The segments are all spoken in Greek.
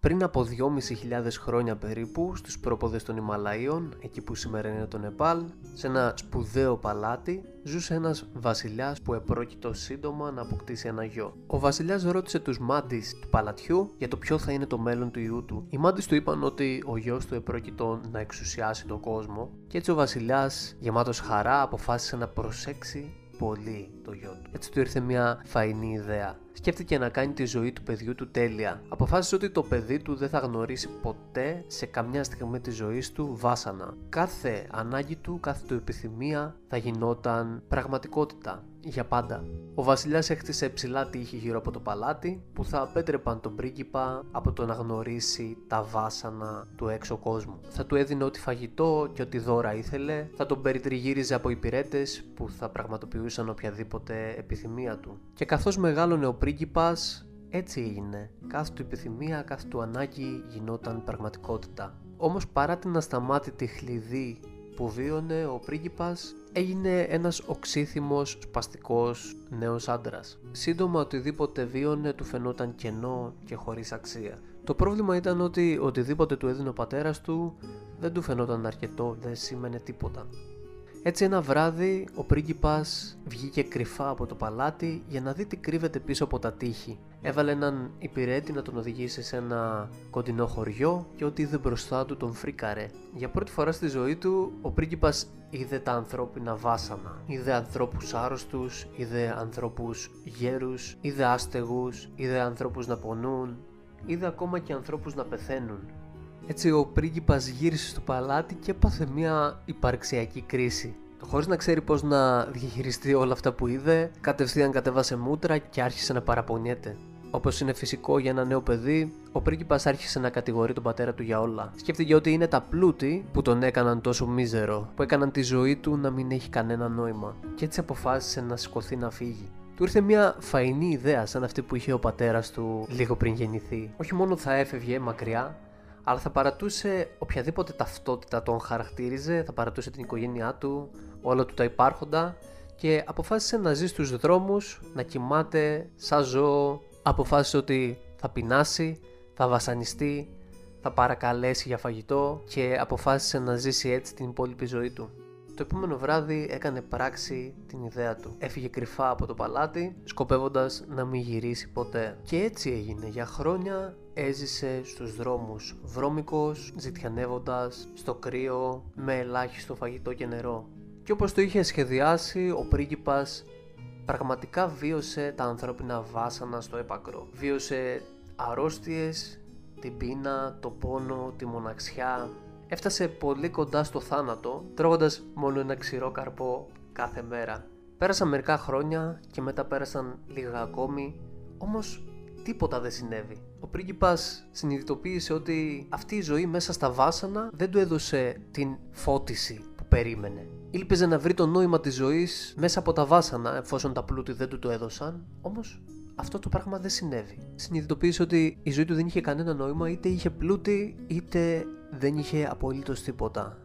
Πριν από 2.500 χρόνια περίπου, στους πρόποδες των Ιμαλαίων, εκεί που σήμερα είναι το Νεπάλ, σε ένα σπουδαίο παλάτι, ζούσε ένας βασιλιάς που επρόκειτο σύντομα να αποκτήσει ένα γιο. Ο βασιλιάς ρώτησε τους μάντις του παλατιού για το ποιο θα είναι το μέλλον του ιού του. Οι μάντις του είπαν ότι ο γιος του επρόκειτο να εξουσιάσει τον κόσμο και έτσι ο βασιλιάς, γεμάτος χαρά, αποφάσισε να προσέξει πολύ το γιο του. Έτσι του ήρθε μια φαϊνή ιδέα. Σκέφτηκε να κάνει τη ζωή του παιδιού του τέλεια. Αποφάσισε ότι το παιδί του δεν θα γνωρίσει ποτέ σε καμιά στιγμή της ζωής του βάσανα. Κάθε ανάγκη του, κάθε του επιθυμία θα γινόταν πραγματικότητα για πάντα. Ο βασιλιάς έκτισε ψηλά τείχη γύρω από το παλάτι που θα απέτρεπαν τον πρίγκιπα από το να γνωρίσει τα βάσανα του έξω κόσμου. Θα του έδινε ό,τι φαγητό και ό,τι δώρα ήθελε, θα τον περιτριγύριζε από υπηρέτες που θα πραγματοποιούσαν οποιαδήποτε επιθυμία του. Και καθώς μεγάλωνε ο πρίγκιπας, έτσι έγινε. Κάθε του επιθυμία, κάθε του ανάγκη γινόταν πραγματικότητα. Όμως παρά την ασταμάτητη χλειδί που βίωνε ο πρίγκιπας έγινε ένας οξύθυμος, σπαστικός νέος άντρας. Σύντομα οτιδήποτε βίωνε του φαινόταν κενό και χωρίς αξία. Το πρόβλημα ήταν ότι οτιδήποτε του έδινε ο πατέρας του δεν του φαινόταν αρκετό, δεν σήμαινε τίποτα. Έτσι ένα βράδυ ο πρίγκιπας βγήκε κρυφά από το παλάτι για να δει τι κρύβεται πίσω από τα τείχη. Έβαλε έναν υπηρέτη να τον οδηγήσει σε ένα κοντινό χωριό και ό,τι είδε μπροστά του τον φρίκαρε. Για πρώτη φορά στη ζωή του ο πρίγκιπας είδε τα ανθρώπινα βάσανα. Είδε ανθρώπους άρρωστους, είδε ανθρώπους γέρους, είδε άστεγους, είδε ανθρώπους να πονούν, είδε ακόμα και ανθρώπους να πεθαίνουν. Έτσι ο πρίγκιπας γύρισε στο παλάτι και έπαθε μια υπαρξιακή κρίση. Χωρίς να ξέρει πώς να διαχειριστεί όλα αυτά που είδε, κατευθείαν κατέβασε μούτρα και άρχισε να παραπονιέται. Όπως είναι φυσικό για ένα νέο παιδί, ο πρίγκιπας άρχισε να κατηγορεί τον πατέρα του για όλα. Σκέφτηκε ότι είναι τα πλούτη που τον έκαναν τόσο μίζερο, που έκαναν τη ζωή του να μην έχει κανένα νόημα. Και έτσι αποφάσισε να σηκωθεί να φύγει. Του ήρθε μια φαϊνή ιδέα σαν αυτή που είχε ο πατέρας του λίγο πριν γεννηθεί. Όχι μόνο θα έφευγε μακριά, αλλά θα παρατούσε οποιαδήποτε ταυτότητα τον χαρακτήριζε, θα παρατούσε την οικογένειά του, όλα του τα υπάρχοντα και αποφάσισε να ζει στους δρόμους, να κοιμάται σαν ζώο, αποφάσισε ότι θα πεινάσει, θα βασανιστεί, θα παρακαλέσει για φαγητό και αποφάσισε να ζήσει έτσι την υπόλοιπη ζωή του. Το επόμενο βράδυ έκανε πράξη την ιδέα του. Έφυγε κρυφά από το παλάτι, σκοπεύοντας να μην γυρίσει ποτέ. Και έτσι έγινε. Για χρόνια έζησε στους δρόμους, βρώμικος, ζητιανεύοντας, στο κρύο, με ελάχιστο φαγητό και νερό. Και όπως το είχε σχεδιάσει, ο πρίγκιπας πραγματικά βίωσε τα ανθρώπινα βάσανα στο έπακρο. Βίωσε αρρώστιες, την πείνα, το πόνο, τη μοναξιά, έφτασε πολύ κοντά στο θάνατο, τρώγοντας μόνο ένα ξηρό καρπό κάθε μέρα. Πέρασαν μερικά χρόνια και μετά πέρασαν λίγα ακόμη, όμως τίποτα δεν συνέβη. Ο πρίγκιπας συνειδητοποίησε ότι αυτή η ζωή μέσα στα βάσανα δεν του έδωσε την φώτιση που περίμενε. Ήλπιζε να βρει το νόημα της ζωής μέσα από τα βάσανα εφόσον τα πλούτη δεν του το έδωσαν, όμως αυτό το πράγμα δεν συνέβη. Συνειδητοποίησε ότι η ζωή του δεν είχε κανένα νόημα, είτε είχε πλούτη, είτε δεν είχε απολύτως τίποτα.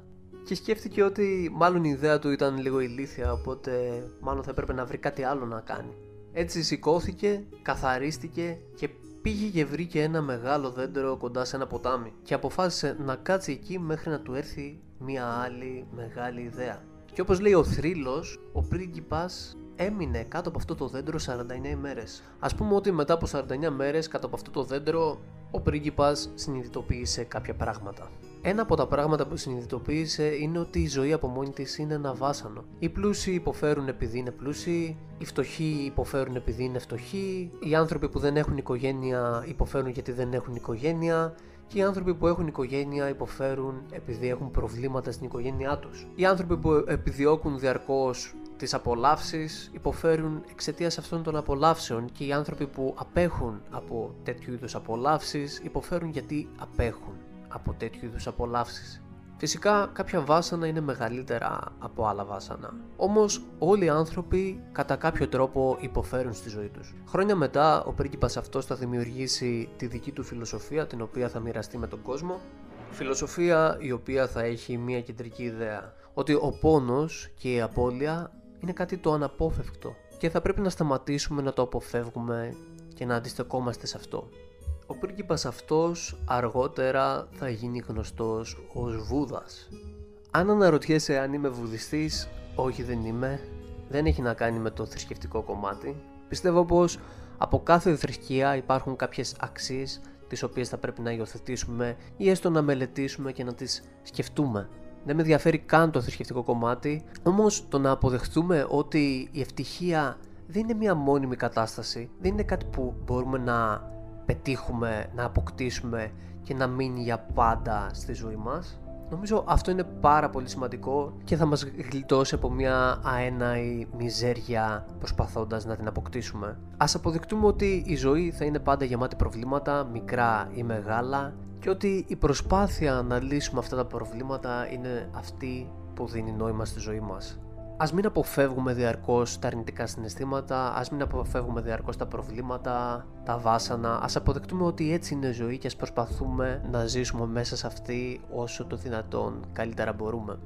Και σκέφτηκε ότι μάλλον η ιδέα του ήταν λίγο ηλίθια, οπότε μάλλον θα έπρεπε να βρει κάτι άλλο να κάνει. Έτσι σηκώθηκε, καθαρίστηκε και πήγε και βρήκε ένα μεγάλο δέντρο κοντά σε ένα ποτάμι και αποφάσισε να κάτσει εκεί μέχρι να του έρθει μια άλλη μεγάλη ιδέα. Και όπως λέει ο θρύλος, ο πρίγκιπας έμεινε κάτω από αυτό το δέντρο 49 ημέρες. Ας πούμε ότι μετά από 49 μέρες κάτω από αυτό το δέντρο ο πρίγκιπας συνειδητοποίησε κάποια πράγματα. Ένα από τα πράγματα που συνειδητοποίησε είναι ότι η ζωή από μόνη της είναι ένα βάσανο. Οι πλούσιοι υποφέρουν επειδή είναι πλούσιοι, οι φτωχοί υποφέρουν επειδή είναι φτωχοί, οι άνθρωποι που δεν έχουν οικογένεια υποφέρουν γιατί δεν έχουν οικογένεια, και οι άνθρωποι που έχουν οικογένεια υποφέρουν επειδή έχουν προβλήματα στην οικογένειά τους. Οι άνθρωποι που επιδιώκουν διαρκώς τις απολαύσεις υποφέρουν εξαιτίας αυτών των απολαύσεων και οι άνθρωποι που απέχουν από τέτοιου είδους απολαύσεις υποφέρουν γιατί απέχουν από τέτοιου είδους απολαύσεις. Φυσικά κάποια βάσανα είναι μεγαλύτερα από άλλα βάσανα. Όμως όλοι οι άνθρωποι κατά κάποιο τρόπο υποφέρουν στη ζωή τους. Χρόνια μετά ο πρίγκιπας αυτός θα δημιουργήσει τη δική του φιλοσοφία την οποία θα μοιραστεί με τον κόσμο. Φιλοσοφία η οποία θα έχει μια κεντρική ιδέα. Ότι ο πόνος και η απώλεια είναι κάτι το αναπόφευκτο και θα πρέπει να σταματήσουμε να το αποφεύγουμε και να αντιστεκόμαστε σε αυτό. Ο πρίγκιπας αυτός αργότερα θα γίνει γνωστός ως Βούδας. Αν αναρωτιέσαι αν είμαι βουδιστής, όχι δεν είμαι, δεν έχει να κάνει με το θρησκευτικό κομμάτι. Πιστεύω πως από κάθε θρησκεία υπάρχουν κάποιες αξίες τις οποίες θα πρέπει να υιοθετήσουμε ή έστω να μελετήσουμε και να τις σκεφτούμε. Δεν με ενδιαφέρει καν το θρησκευτικό κομμάτι, όμως το να αποδεχτούμε ότι η ευτυχία δεν είναι μια μόνιμη κατάσταση, δεν είναι κάτι που μπορούμε να πετύχουμε, να αποκτήσουμε και να μείνει για πάντα στη ζωή μας. Νομίζω αυτό είναι πάρα πολύ σημαντικό και θα μας γλιτώσει από μια αέναη μιζέρια προσπαθώντας να την αποκτήσουμε. Ας αποδεικτούμε ότι η ζωή θα είναι πάντα γεμάτη προβλήματα, μικρά ή μεγάλα και ότι η προσπάθεια να λύσουμε αυτά τα προβλήματα είναι αυτή που δίνει νόημα στη ζωή μας. Ας μην αποφεύγουμε διαρκώς τα αρνητικά συναισθήματα, ας μην αποφεύγουμε διαρκώς τα προβλήματα, τα βάσανα, ας αποδεκτούμε ότι έτσι είναι η ζωή και ας προσπαθούμε να ζήσουμε μέσα σε αυτή όσο το δυνατόν καλύτερα μπορούμε.